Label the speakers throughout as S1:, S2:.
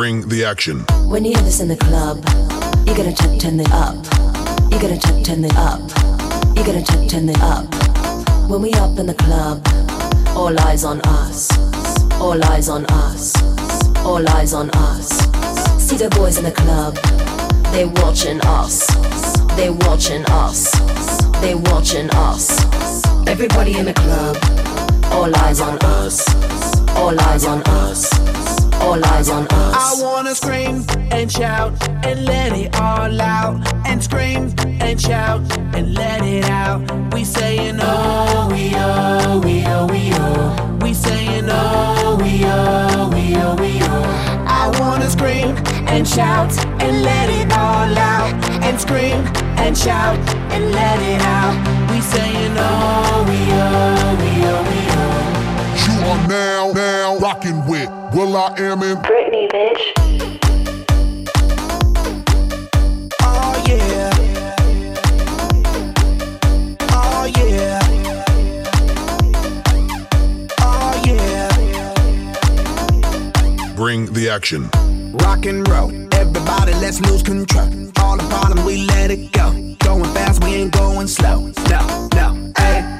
S1: Bring the action.
S2: When you hear this in the club, you gotta turn, turn it up. You gotta turn, turn it up. You gotta turn, turn it up. When we up in the club, all eyes on us. All eyes on us. All eyes on us. See the boys in the club, they watching us. They watching us. They watching us. Everybody in the club, all eyes on us. All eyes on us. All eyes on us.
S3: I wanna scream and shout and let it all out. And scream and shout and let it out. We saying oh, we oh, we oh, we oh. We saying oh, we oh, we oh, we oh. I wanna scream and shout and let it all out. And scream and shout and let it out. We saying we oh, we oh, we oh.
S1: You are now, now rocking with Will I Am in
S2: Britney, bitch.
S3: Oh yeah. Oh yeah. Oh yeah.
S1: Bring the action.
S3: Rock and roll. Everybody, let's lose control. All the problems, we let it go. Going fast, we ain't going slow. No, no, hey, yo.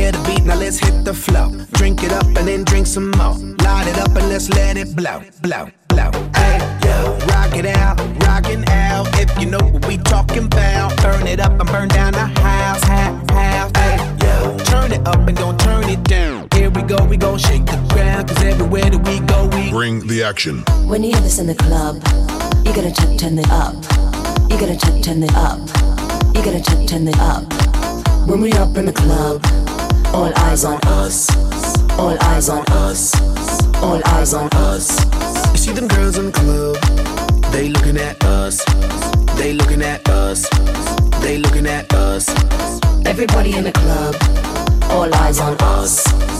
S3: Hear the beat, now let's hit the flow. Drink it up and then drink some more. Light it up and let's let it blow, blow, blow. Hey, yo. Rock it out, rockin' out. If you know what we talking about, burn it up and burn down the house, house, house. Hey, yo. Turn it up and don't turn it down. Here we go, we gon' shake the ground. Cause everywhere that we go, we
S1: Bring the action.
S2: When you hear this in the club, you gotta turn, turn it up. You gotta turn, turn it up. You gotta turn, turn it up. When we up in the club, all eyes on us. All eyes on us. All eyes on us.
S3: You see them girls in the club, they looking at us. They looking at us. They looking at us.
S2: Everybody in the club, all eyes on us.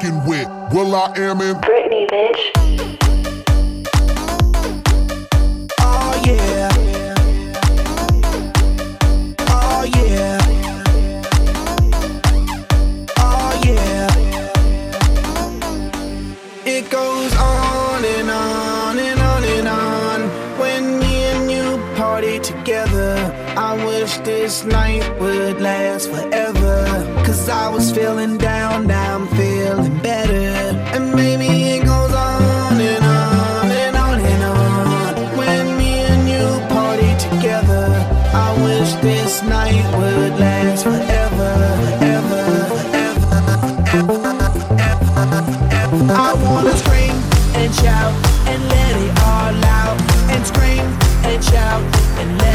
S1: rocking with Will I Am in
S2: Britney, bitch.
S3: Oh yeah. Oh yeah. Oh yeah. It goes on and on and on and on when me and you party together. I wish this night would last forever. Cause I was feeling down, now I'm And maybe it goes on and on and on and on. When me and you party together, I wish this night would last forever, forever, forever, forever. I wanna scream and shout and let it all out. And scream and shout and let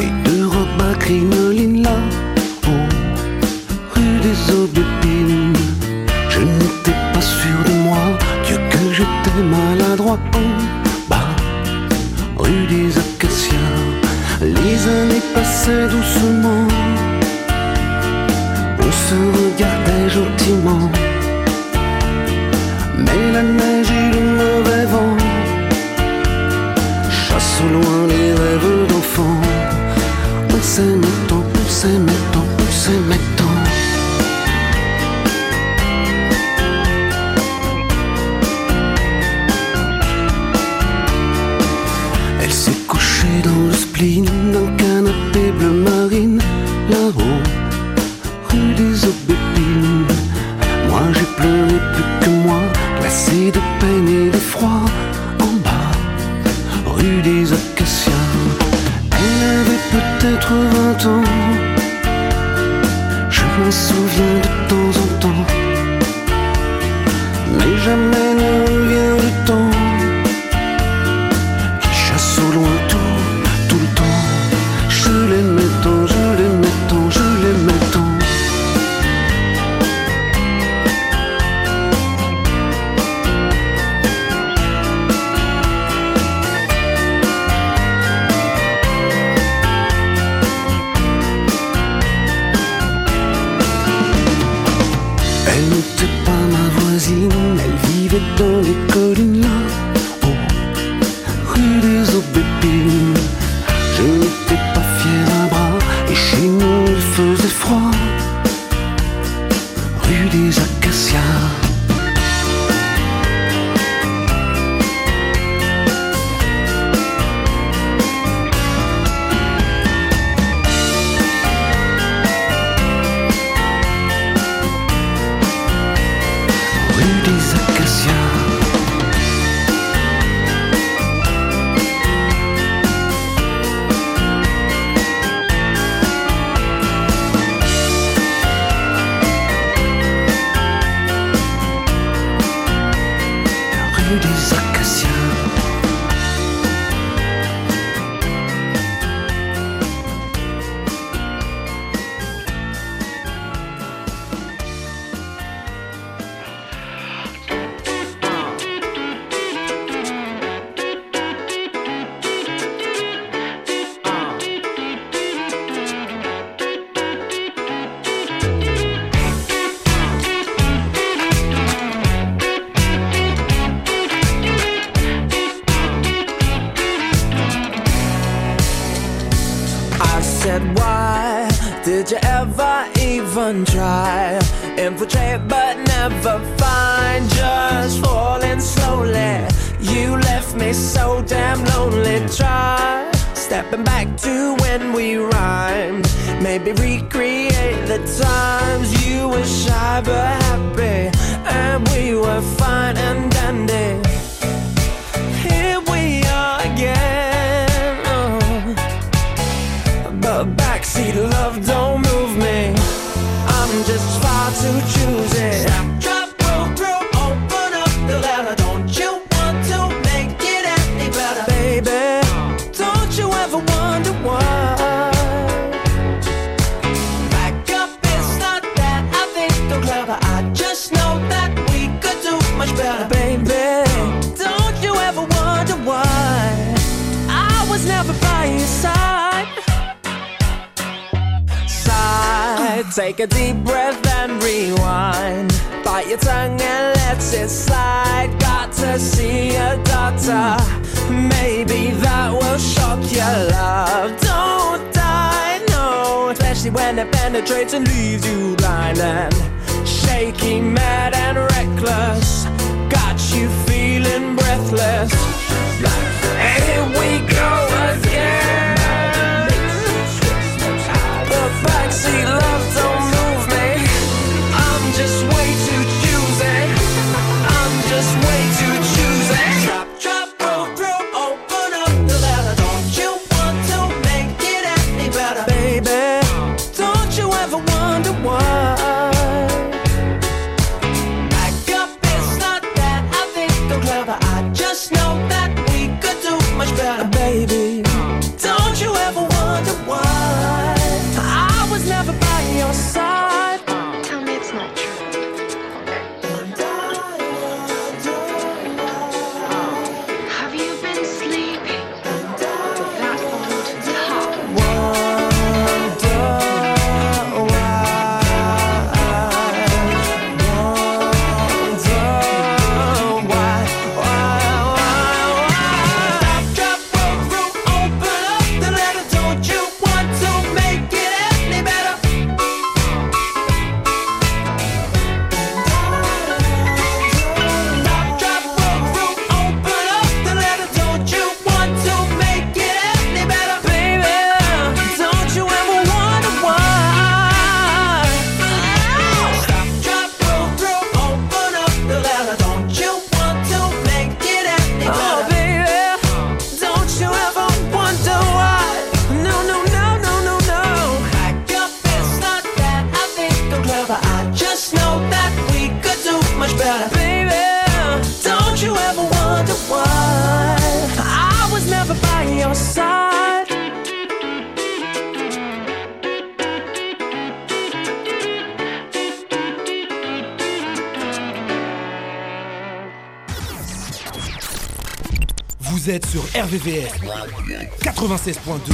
S4: Et de robes
S5: just far too choosy. Drop, roll through, open up the letter. Don't you want to make it any better, baby? Don't you ever wonder why? Back up, it's not that I think I'm clever. I just know that we could do much better, baby. Don't you ever wonder why? I was never by your side. Side, take a deep breath rewind. Bite your tongue and let it slide. Got to see a doctor. Maybe that will shock your love. Don't die, no. Especially when it penetrates and leaves you blind and shaky, mad and reckless. Got you feeling breathless. Here we go again. The backseat love
S6: RVVS 96.2.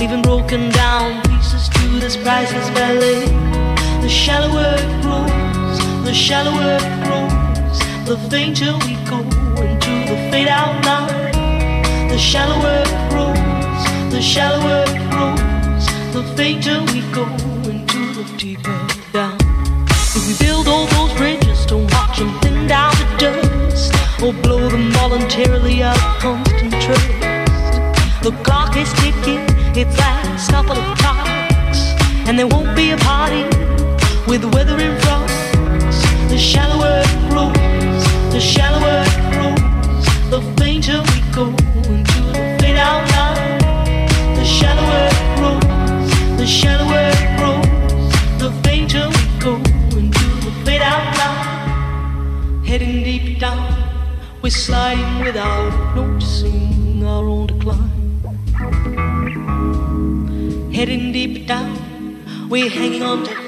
S7: leaving broken down pieces to this priceless ballet. The shallower it grows, the shallower it grows, the fainter we go into the fade out line. The shallower it grows, the shallower it grows, the fainter we go into the deeper down. If we build all those bridges, don't watch them thin down to dust. or blow them voluntarily out of constant trust. The clock is ticking, its last couple of clocks, and there won't be a party with weather in front. The shallower it grows, the shallower it grows, the fainter we go into the fade out line. The shallower it grows, the shallower it grows, the fainter we go into the fade out line. Heading deep down, we're sliding without noticing our own decline. Heading deep down, we're hanging on to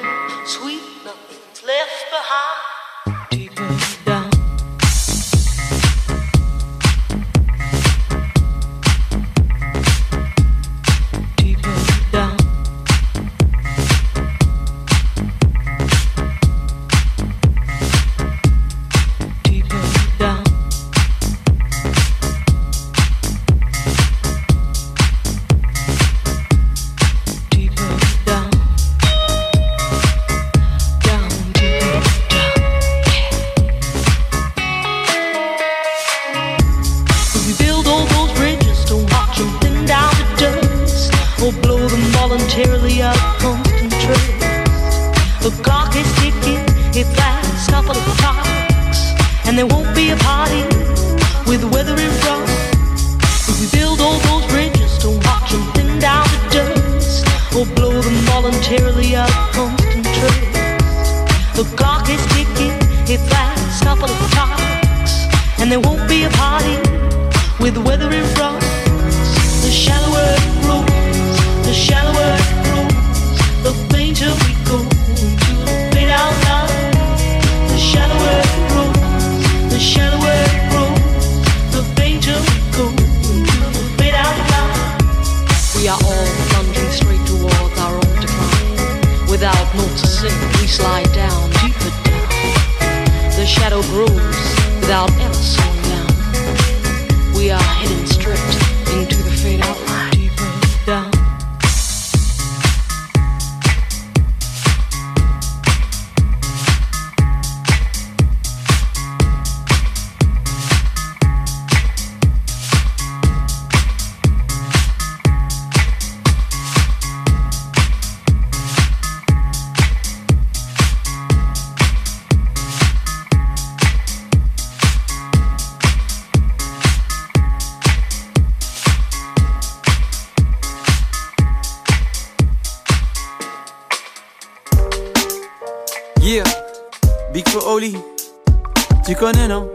S8: 끈은 어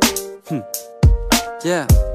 S8: hmm. yeah.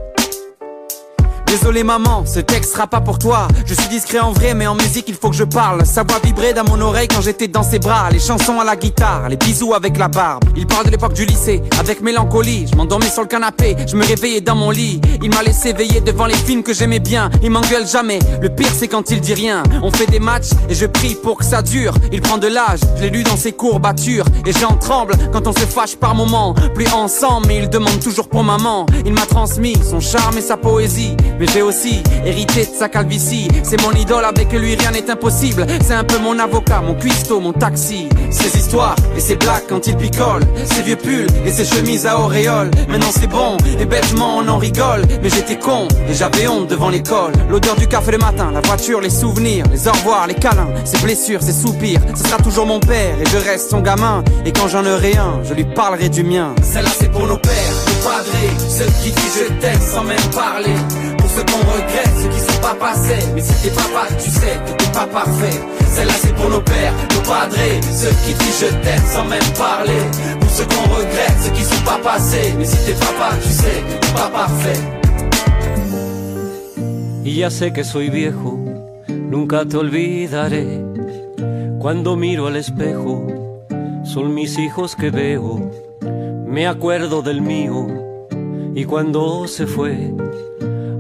S8: Désolé maman, ce texte sera pas pour toi. Je suis discret en vrai, mais en musique il faut que je parle. Sa voix vibrait dans mon oreille quand j'étais dans ses bras. Les chansons à la guitare, les bisous avec la barbe. Il parle de l'époque du lycée, avec mélancolie. Je m'endormais sur le canapé, je me réveillais dans mon lit. Il m'a laissé veiller devant les films que j'aimais bien. Il m'engueule jamais. Le pire c'est quand il dit rien. On fait des matchs et je prie pour que ça dure. Il prend de l'âge, je l'ai lu dans ses courbatures. Et j'en tremble quand on se fâche par moments. Plus ensemble, mais il demande toujours pour maman. Il m'a transmis son charme et sa poésie. Mais j'ai aussi hérité de sa calvitie. C'est mon idole, avec lui rien n'est impossible. C'est un peu mon avocat, mon cuistot, mon taxi. Ses histoires et ses blagues quand il picole. Ses vieux pulls et ses chemises à auréole. Maintenant c'est bon et bêtement on en rigole. Mais j'étais con et j'avais honte devant l'école. L'odeur du café le matin, la voiture, les souvenirs, les au revoir, les câlins, ses blessures, ses soupirs. Ce sera toujours mon père et je reste son gamin. Et quand j'en aurai un, je lui parlerai du mien. Celle-là c'est pour nos pères, nos padrés, ceux qui disent je t'aime sans même parler. Ceux qu'on regrette, ceux qui sont pas passés. Mais si t'es papa, tu sais que t'es pas parfait. Celle-là c'est pour nos pères, nos padrés, ceux qui disent je t'aime sans même parler. Pour ceux qu'on regrette, ceux qui sont pas passés. Mais si t'es papa, tu sais que t'es pas parfait.
S9: Ya sé que soy viejo, nunca te olvidaré. Cuando miro al espejo, son mis hijos que veo. Me acuerdo del mío y cuando se fue,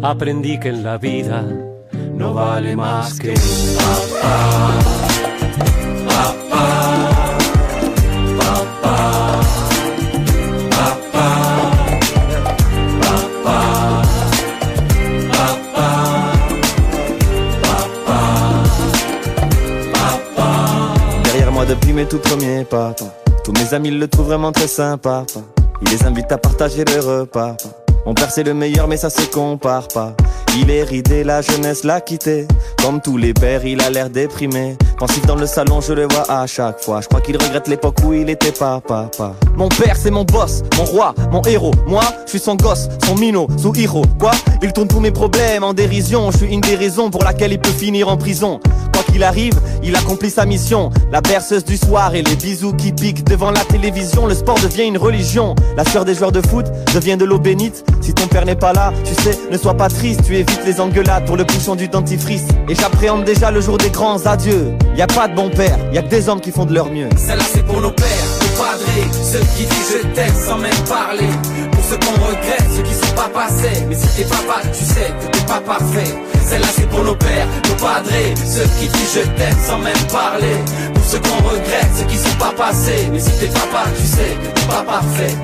S9: aprendí que la vida no vale más que papá.
S10: Derrière moi depuis mes tout premiers pas. pas. Tous mes amis le trouvent vraiment très sympa. pas.
S11: Il les invite à partager le repas. Mon père c'est le meilleur mais ça se compare pas. Il est ridé, la jeunesse l'a quitté. Comme tous les pères, il a l'air déprimé. Pensif dans le salon, je le vois à chaque fois. Je crois qu'il regrette l'époque où il était pas papa. Mon père c'est mon boss, mon roi, mon héros. Moi, je suis son gosse, son minot, son héros. Quoi? Il tourne tous mes problèmes en dérision. Je suis une des raisons pour laquelle il peut finir en prison. Quoi qu'il arrive, il accomplit sa mission. La berceuse du soir et les bisous qui piquent devant la télévision. Le sport devient une religion. La sueur des joueurs de foot devient de l'eau bénite. Si ton père n'est pas là, tu sais, ne sois pas triste. Tu évites les engueulades pour le bouchon du dentifrice. Et j'appréhende déjà le jour des grands adieux. Y a pas de bon père, y a que des hommes qui font de leur mieux.
S8: Celle-là c'est pour nos pères, ceux qui disent je t'aime sans même parler. Pour ceux qu'on regrette, ceux qui sont pas passés. Mais si t'es papa, tu sais que t'es pas parfait. Celle-là c'est pour nos pères, nos padrés, ceux qui disent je t'aime sans même parler. Pour ceux qu'on regrette, ceux qui sont pas passés. Mais si t'es papa, tu sais que t'es pas parfait.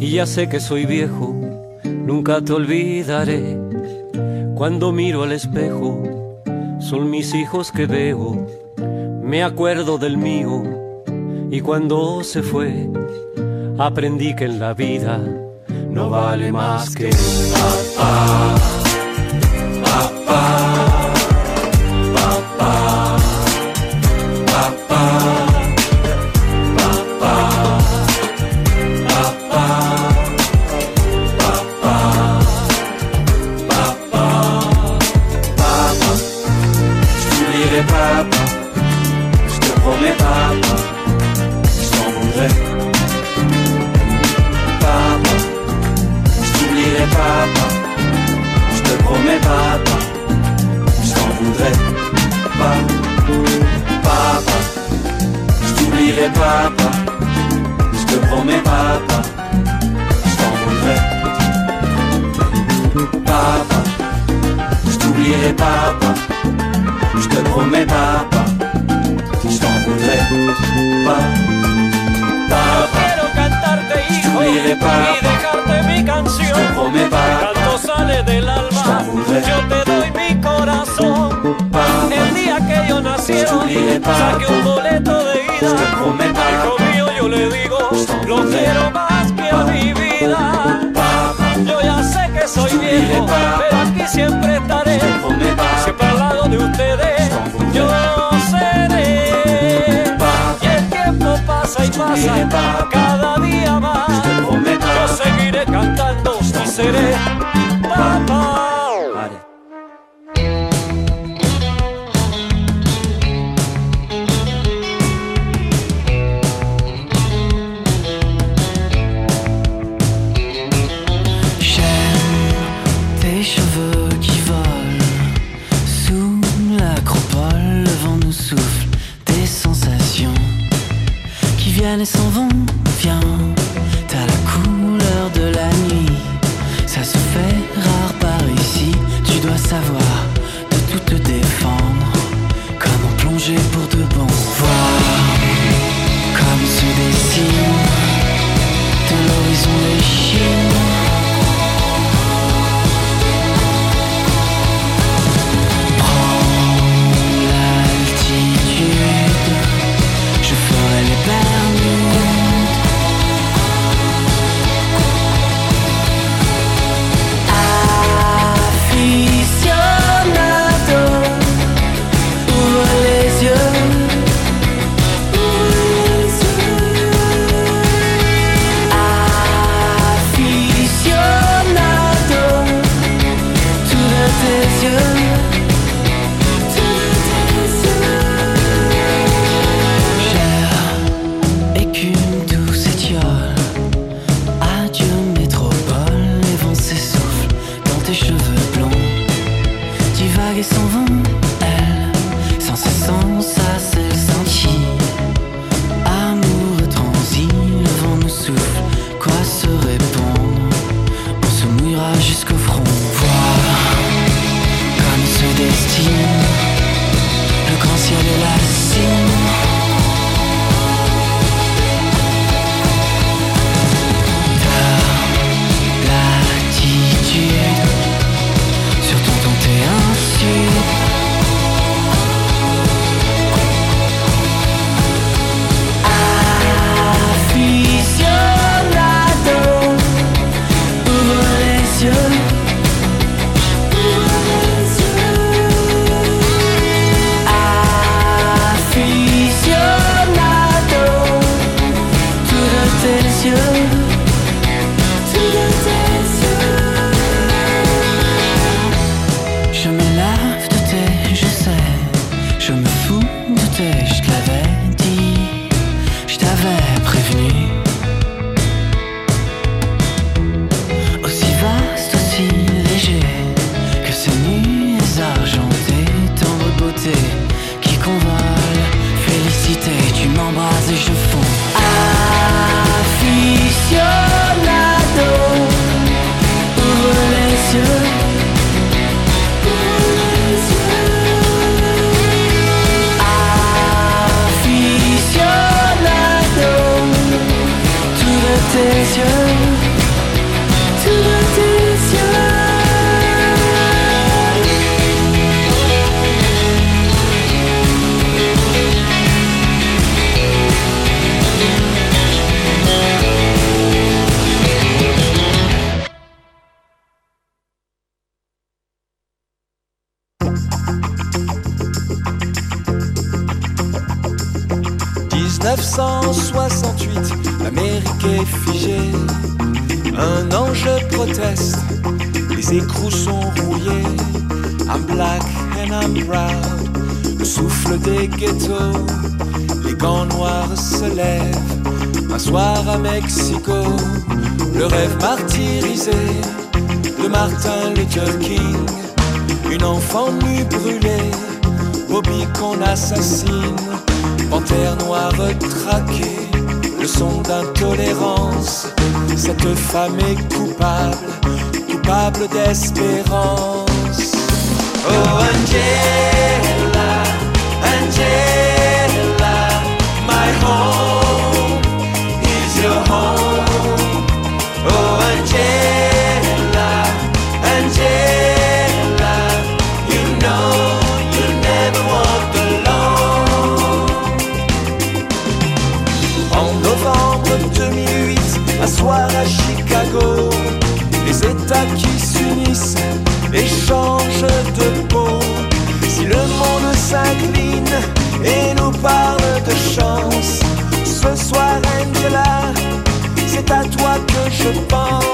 S9: Y ya sé que soy viejo, nunca te olvidaré. Cuando miro al espejo, son mis hijos que veo. Me acuerdo del mío y cuando se fue, aprendí que en la vida no vale más que papá. Papá.
S12: bobby qu'on assassine, panthère noire traquée, leçon d'intolérance. Cette femme est coupable, coupable d'espérance. Oh Angela, Angela. the ball.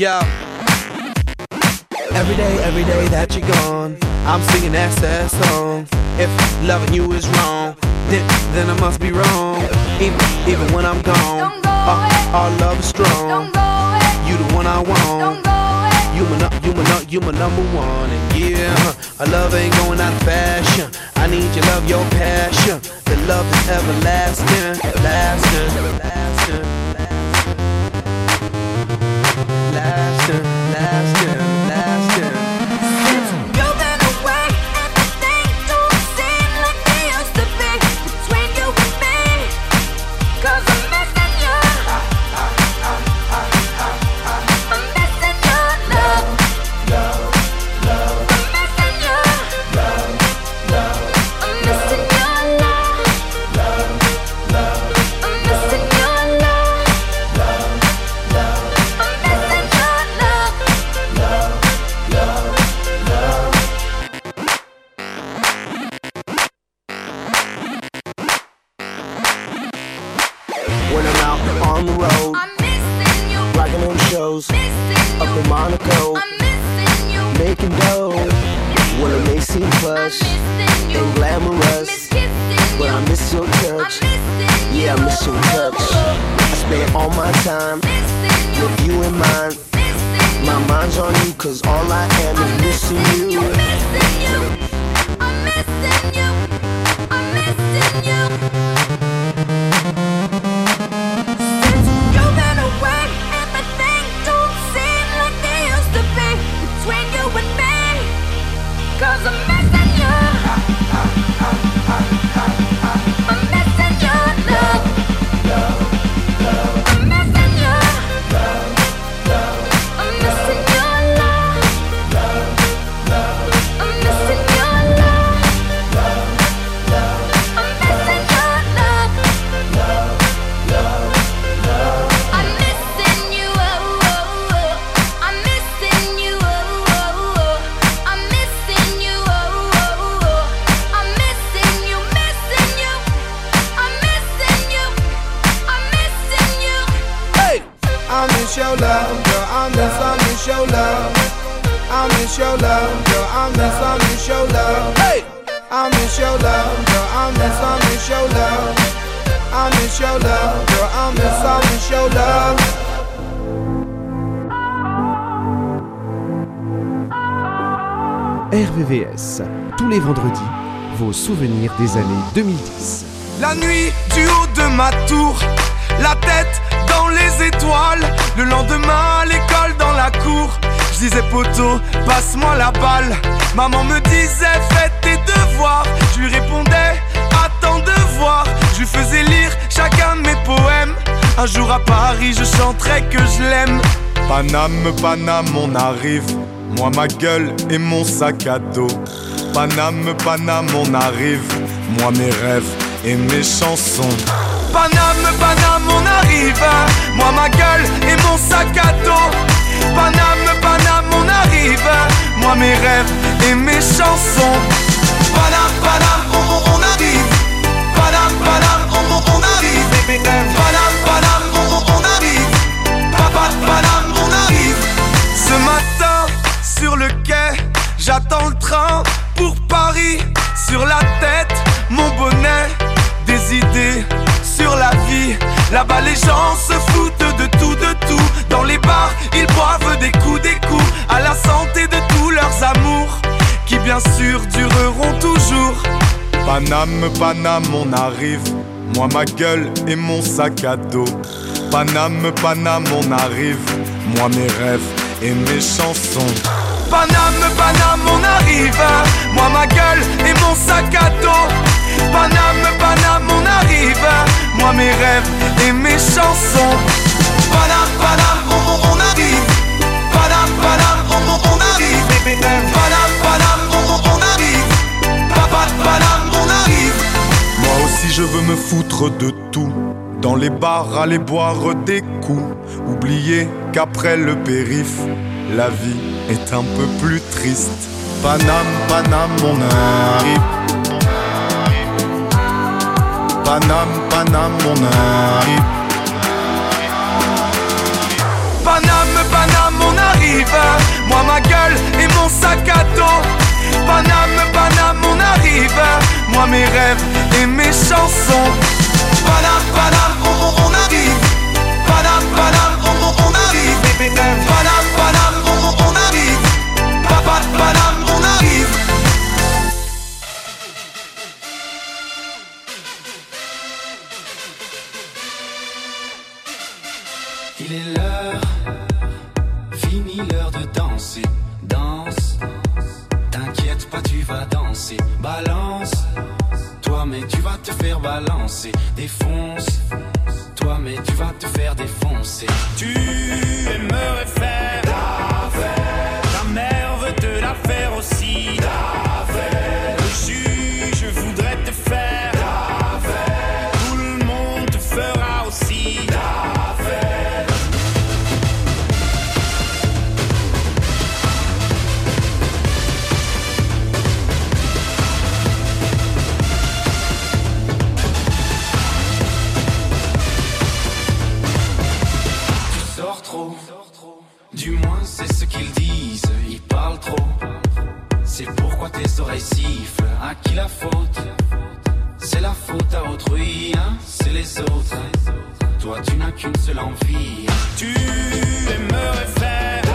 S3: Yeah. Every day, every day that you're gone, I'm singing that sad song. If loving you is wrong, then, then I must be wrong. Even, even when I'm gone, go uh, our, our, love is strong. You the one I want. You my, you, my, you my number one, and yeah, uh, our love ain't going out of fashion. I need your love, your passion. The love is everlasting,
S13: everlasting, everlasting. Souvenirs des années 2010.
S14: La nuit du haut de ma tour, la tête dans les étoiles. Le lendemain, à l'école dans la cour. Je disais poteau, passe-moi la balle. Maman me disait fais tes devoirs. Je lui répondais attends de voir. Je lui faisais lire chacun de mes poèmes. Un jour à Paris, je chanterai que je l'aime. Paname, Paname, on arrive. Moi, ma gueule et mon sac à dos. Paname, Paname, on arrive. Moi, mes rêves et mes chansons. Paname, Paname, on arrive. Moi, ma gueule et mon sac à dos. Paname, Paname, on arrive. Moi, mes rêves et mes chansons. Paname, Paname, on, on- arrive. Paname, Paname, on, on- arrive. Paname, Paname, on- on arrive. Papa, Paname, on arrive. Ce matin, sur le quai, j'attends le train pour Paris. Sur la tête, mon bonnet, des idées sur la vie. Là-bas, les gens se foutent de tout, de tout. Dans les bars, ils boivent des coups, des coups. À la santé de tous leurs amours, qui bien sûr dureront toujours. Paname, Paname, on arrive. Moi, ma gueule et mon sac à dos. Paname, Paname, on arrive. Moi, mes rêves et mes chansons. Paname, Paname, on arrive. Moi, ma gueule et mon sac à dos. Paname, Paname, on arrive. Moi, mes rêves et mes chansons. Paname, Paname, on, on- arrive. Paname, Paname, on, on- arrive. Paname, Paname, on- on arrive. Papa, Paname, on arrive. Moi aussi je veux me foutre de tout. Dans les bars, aller boire des coups. Oublier qu'après le périph, la vie est un peu plus triste. Paname, Paname, on arrive. Paname, Paname, on arrive. Paname, Paname, on arrive. Moi, ma gueule et mon sac à dos. Paname, Paname, on arrive. Moi, mes rêves et mes chansons. Paname, Paname, on, on- arrive. Paname, Paname, on, on- arrive. On, arrive. Papa, Paname, on arrive.
S15: Il est l'heure, fini l'heure de danser. Danse, t'inquiète pas, tu vas danser. Balance, toi mais tu vas te faire balancer. Défonce, toi mais tu vas te faire défoncer.
S16: Tu aimerais faire la
S17: faute, c'est la faute à autrui, hein, c'est les autres. Toi, tu n'as qu'une seule envie.
S16: Hein. Tu aimerais faire.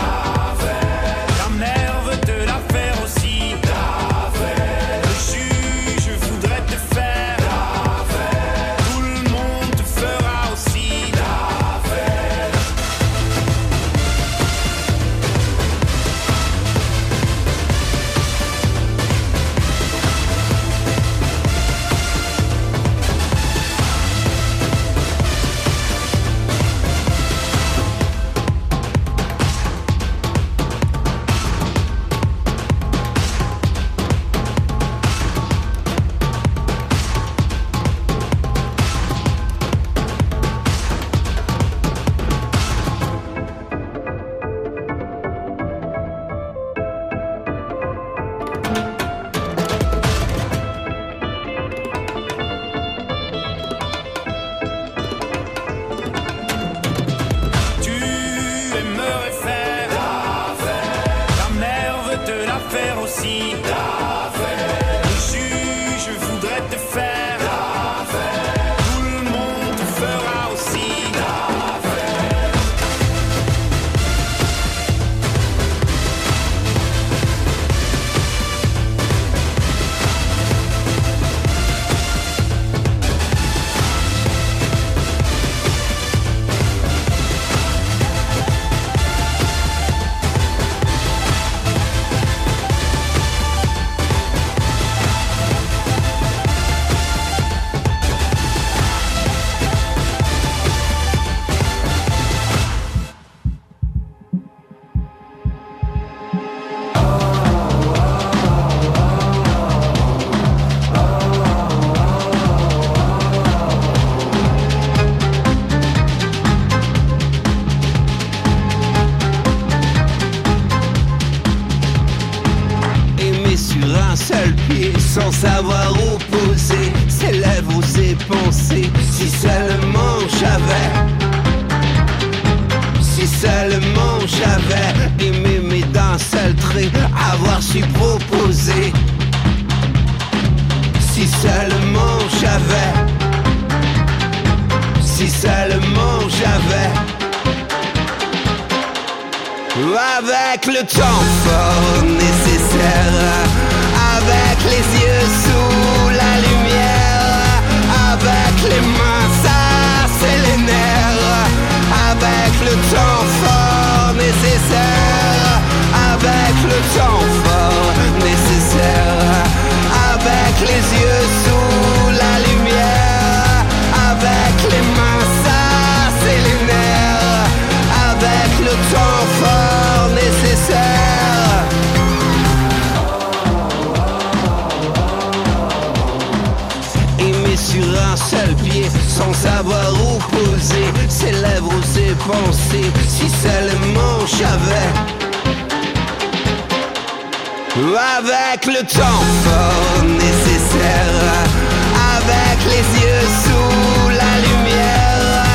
S18: qu'on Avec le temps fort nécessaire Avec les yeux sous la lumière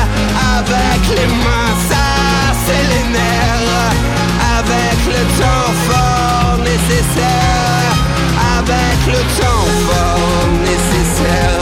S18: Avec les mains, ça c'est les nerfs. Avec le temps fort nécessaire Avec le temps fort nécessaire.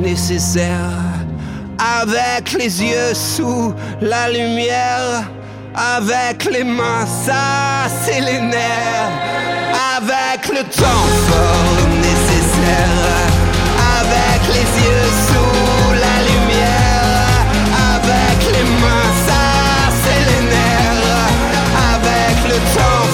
S18: nécessaire. Avec les yeux sous la lumière, avec les mains, ça c'est les nerfs. Avec le temps fort nécessaire, avec les yeux sous la lumière, avec les mains, ça c'est les nerfs. Avec le temps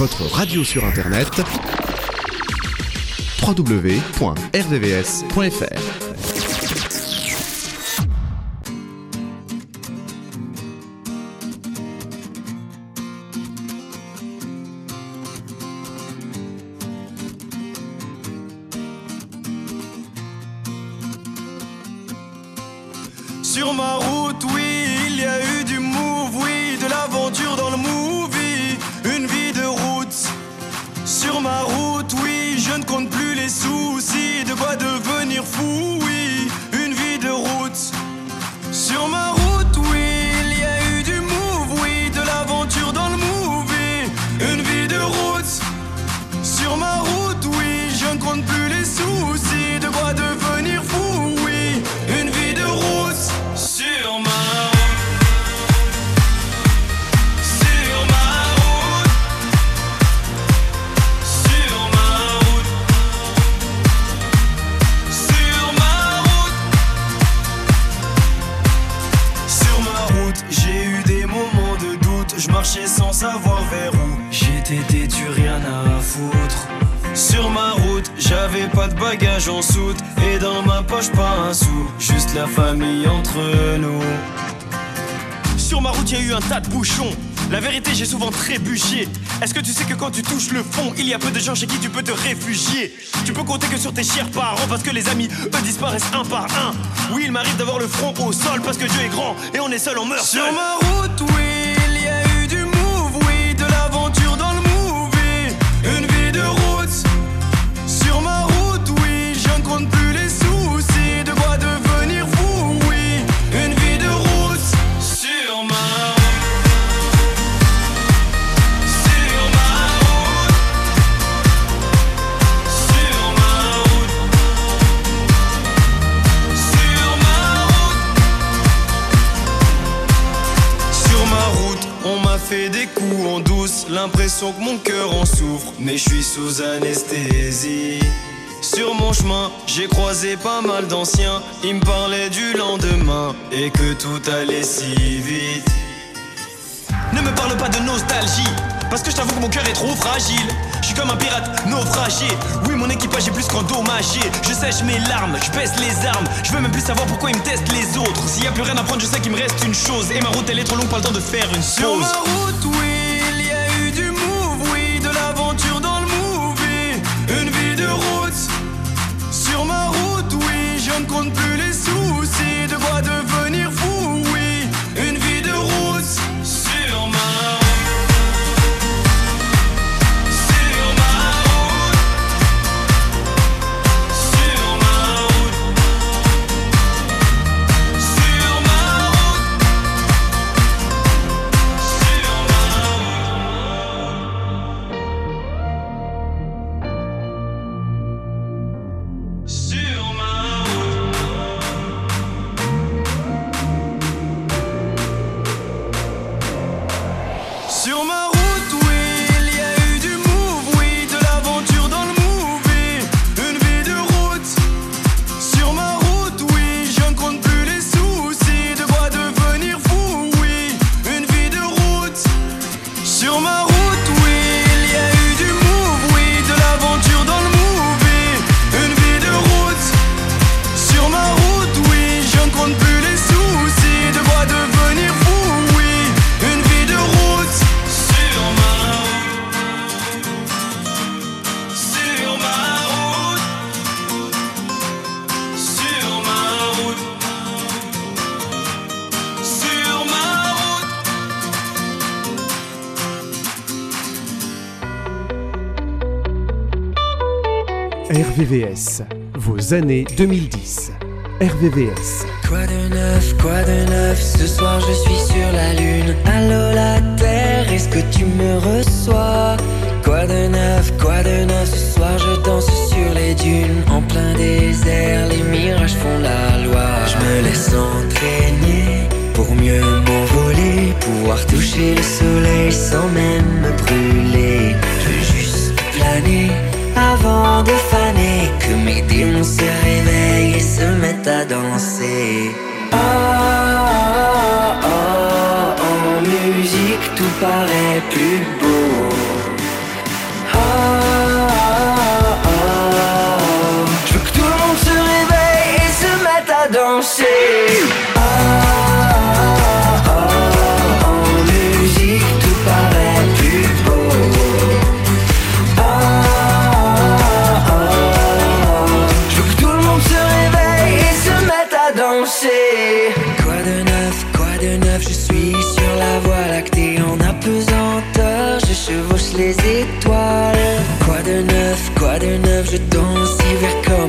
S6: votre radio sur Internet www.rdvs.fr.
S19: La famille entre nous.
S14: Sur ma route, il y a eu un tas de bouchons. La vérité, j'ai souvent trébuché. Est-ce que tu sais que quand tu touches le fond, il y a peu de gens chez qui tu peux te réfugier? Tu peux compter que sur tes chers parents parce que les amis, eux, disparaissent un par un. Oui, il m'arrive d'avoir le front au sol parce que Dieu est grand et on est seul, on meurt
S19: Sur ma route, oui, que mon cœur en souffre, mais je suis sous anesthésie. Sur mon chemin, j'ai croisé pas mal d'anciens, ils me parlaient du lendemain et que tout allait si vite.
S14: Ne me parle pas de nostalgie, parce que je t'avoue que mon cœur est trop fragile. Je suis comme un pirate naufragé. Oui, mon équipage est plus qu'endommagé. Je sèche mes larmes, je baisse les armes. Je veux même plus savoir pourquoi ils me testent les autres. S'il y a plus rien à prendre, je sais qu'il me reste une chose. Et ma route, elle est trop longue, pas le temps de faire une
S19: Sur
S14: pause.
S19: ma route, oui, ne
S6: Vos années 2010. RVVS.
S15: Quoi de neuf, quoi de neuf? Ce soir je suis sur la lune. Allô la terre, est-ce que tu me reçois? Quoi de neuf, quoi de neuf? Ce soir je danse sur les dunes. En plein désert, les mirages font la loi. Je me laisse entraîner pour mieux m'envoler. Pouvoir toucher le soleil sans même me brûler. Je veux juste planer avant de faner Que mais tout le monde se réveille et se mettent à danser. Oh, oh, en musique tout paraît plus beau. Oh, oh, oh, je veux que tout le monde se réveille et se mette à danser.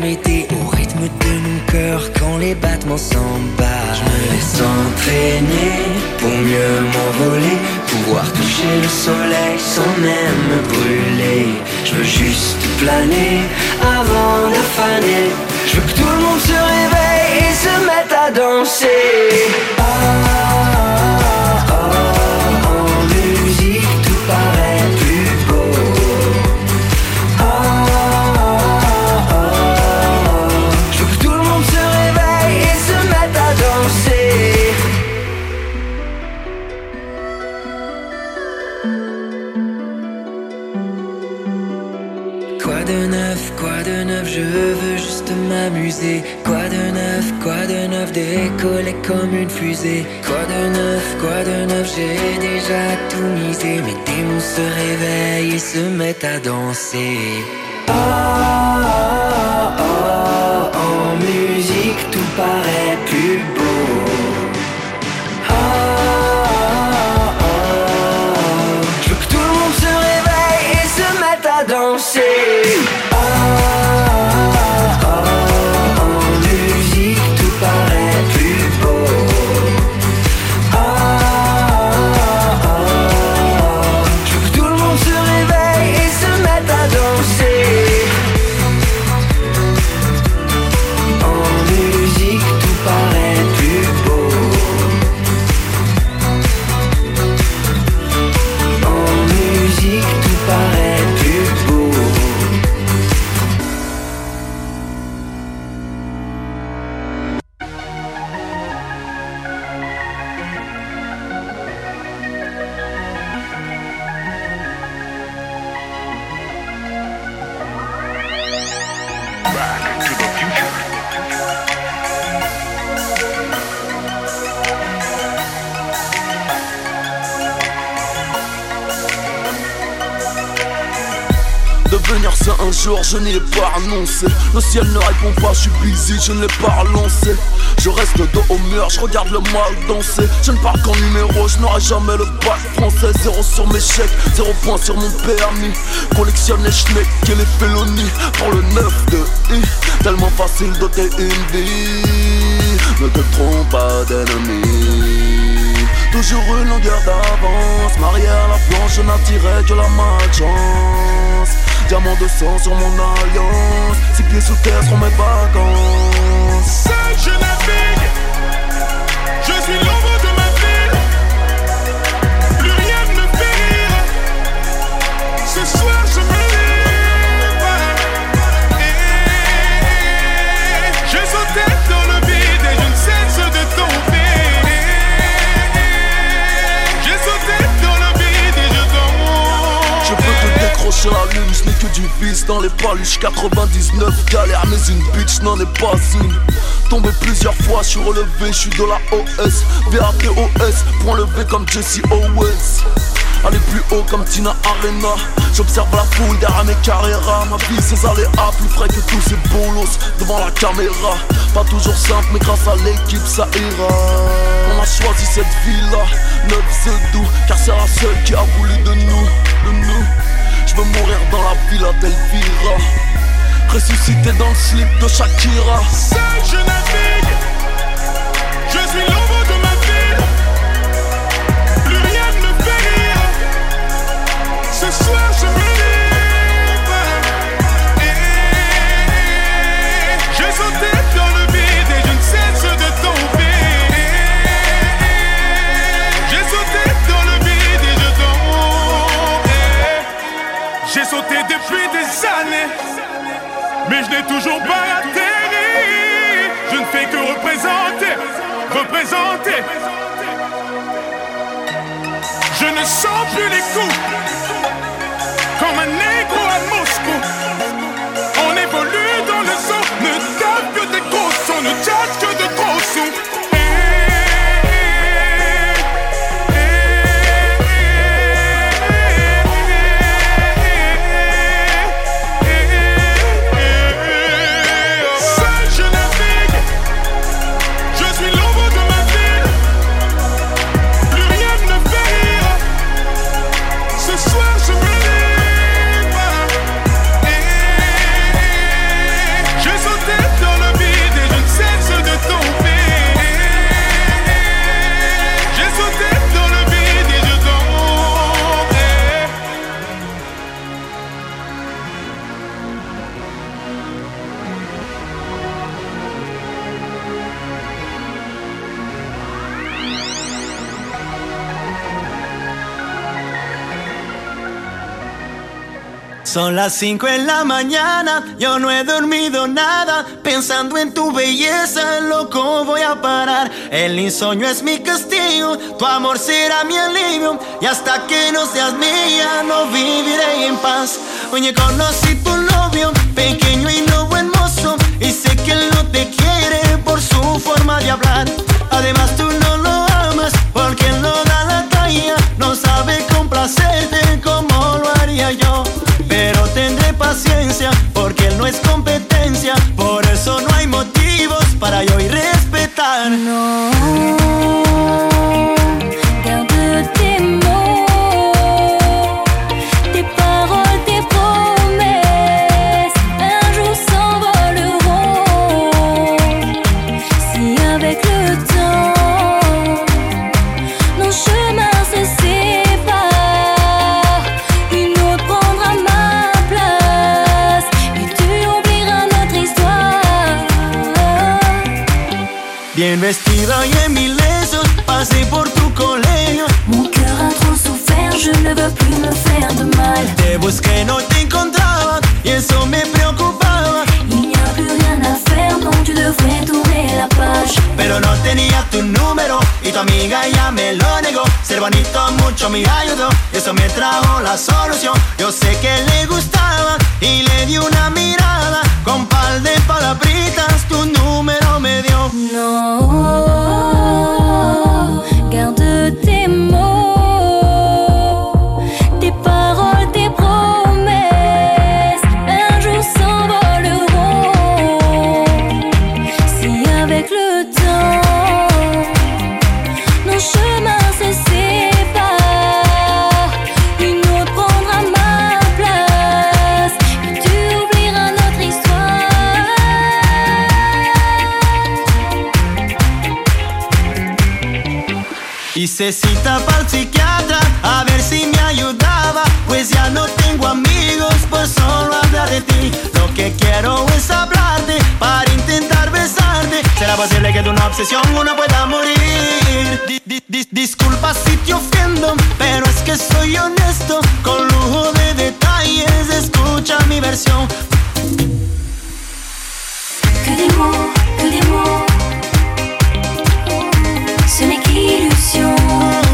S15: Été au rythme de mon cœur quand les battements s'embarquent. Je me laisse entraîner pour mieux m'envoler, pouvoir toucher le soleil sans même me brûler. Je veux juste planer avant de faner. Je veux que tout le monde se réveille et se mette à danser. Neuf, décoller comme une fusée. Quoi de neuf, quoi de neuf, j'ai déjà tout misé. Mes démons se réveillent et se mettent à danser. Ah, ah, ah, en musique, tout paraît plus beau.
S20: Annoncé. Le ciel ne répond pas, je suis busy, je ne l'ai pas relancé. Je reste dos au mur, je regarde le mal danser. Je ne parle qu'en numéro, je n'aurai jamais le bac français. Zéro sur mes chèques, zéro point sur mon permis. Collectionne les schnecks et les félonies pour le 9 de I. Tellement facile d'ôter une vie. Ne te trompe pas d'ennemi. Toujours une longueur d'avance. Marié à la planche, je n'attirais que la malchance. Diamant de sang sur mon alliance. Six pieds sous terre seront mes vacances.
S16: Seul je navigue, je suis l'ombre de ma ville. Plus rien ne me fait rire. Ce soir je me livre. Et Je sautais dans le vide et je ne cesse de tomber. J'ai sauté dans le vide et je tombe.
S20: Je peux te décrocher la lune, je que du vice dans les paluches 99 galères mais une bitch n'en est pas une. Tombé plusieurs fois, je suis relevé, je suis de la OS VATOS, point levé comme Jesse Owens. Aller plus haut comme Tina Arena. J'observe la foule derrière mes carreras Ma vie ses aléas plus frais que tous ces bolos Devant la caméra. Pas toujours simple mais grâce à l'équipe ça ira. On a choisi cette vie-là Neuf doux Car c'est la seule qui a voulu de nous De nous Je veux mourir dans la villa d'Elvira. Ressuscité dans le slip de Shakira.
S16: Seul je navigue, je suis Mais je n'ai toujours pas atterri. Je ne fais que représenter, représenter. Je ne sens plus les coups. Comme un négro à Moscou. On évolue dans le son. Ne tape que des gros sons, ne jazz que de gros
S11: Son las 5 en la mañana, yo no he dormido nada. Pensando en tu belleza, loco voy a parar. El insomnio es mi castigo, tu amor será mi alivio. Y hasta que no seas mía, no viviré en paz. Oye, conocí tu novio, pequeño y no buen mozo. Y sé que él no te quiere por su forma de hablar. Además, tú no lo amas porque él no da la talla. No sabe complacerte como porque él no es competencia. Por eso no hay motivos para yo ir respetar. No.
S12: Mal.
S11: Te busqué, no te encontraba y eso me preocupaba.
S12: Il n'y a plus rien à faire, tu devrais tourner la page.
S11: Pero no tenía tu número y tu amiga ya me lo negó. Ser bonito mucho me ayudó y eso me trajo la solución. Yo sé que le gustaba y le di una mirada. Con par de palabritas tu número me dio.
S12: Non, garde tes mots,
S11: Hice cita para el psiquiatra a ver si me ayudaba, pues ya no tengo amigos pues solo hablar de ti. Lo que quiero es hablarte para intentar besarte. Será posible que de una obsesión uno pueda morir. Di -di -dis Disculpa si te ofendo, pero es que soy honesto. Con lujo de detalles, escucha mi versión. Que des que passion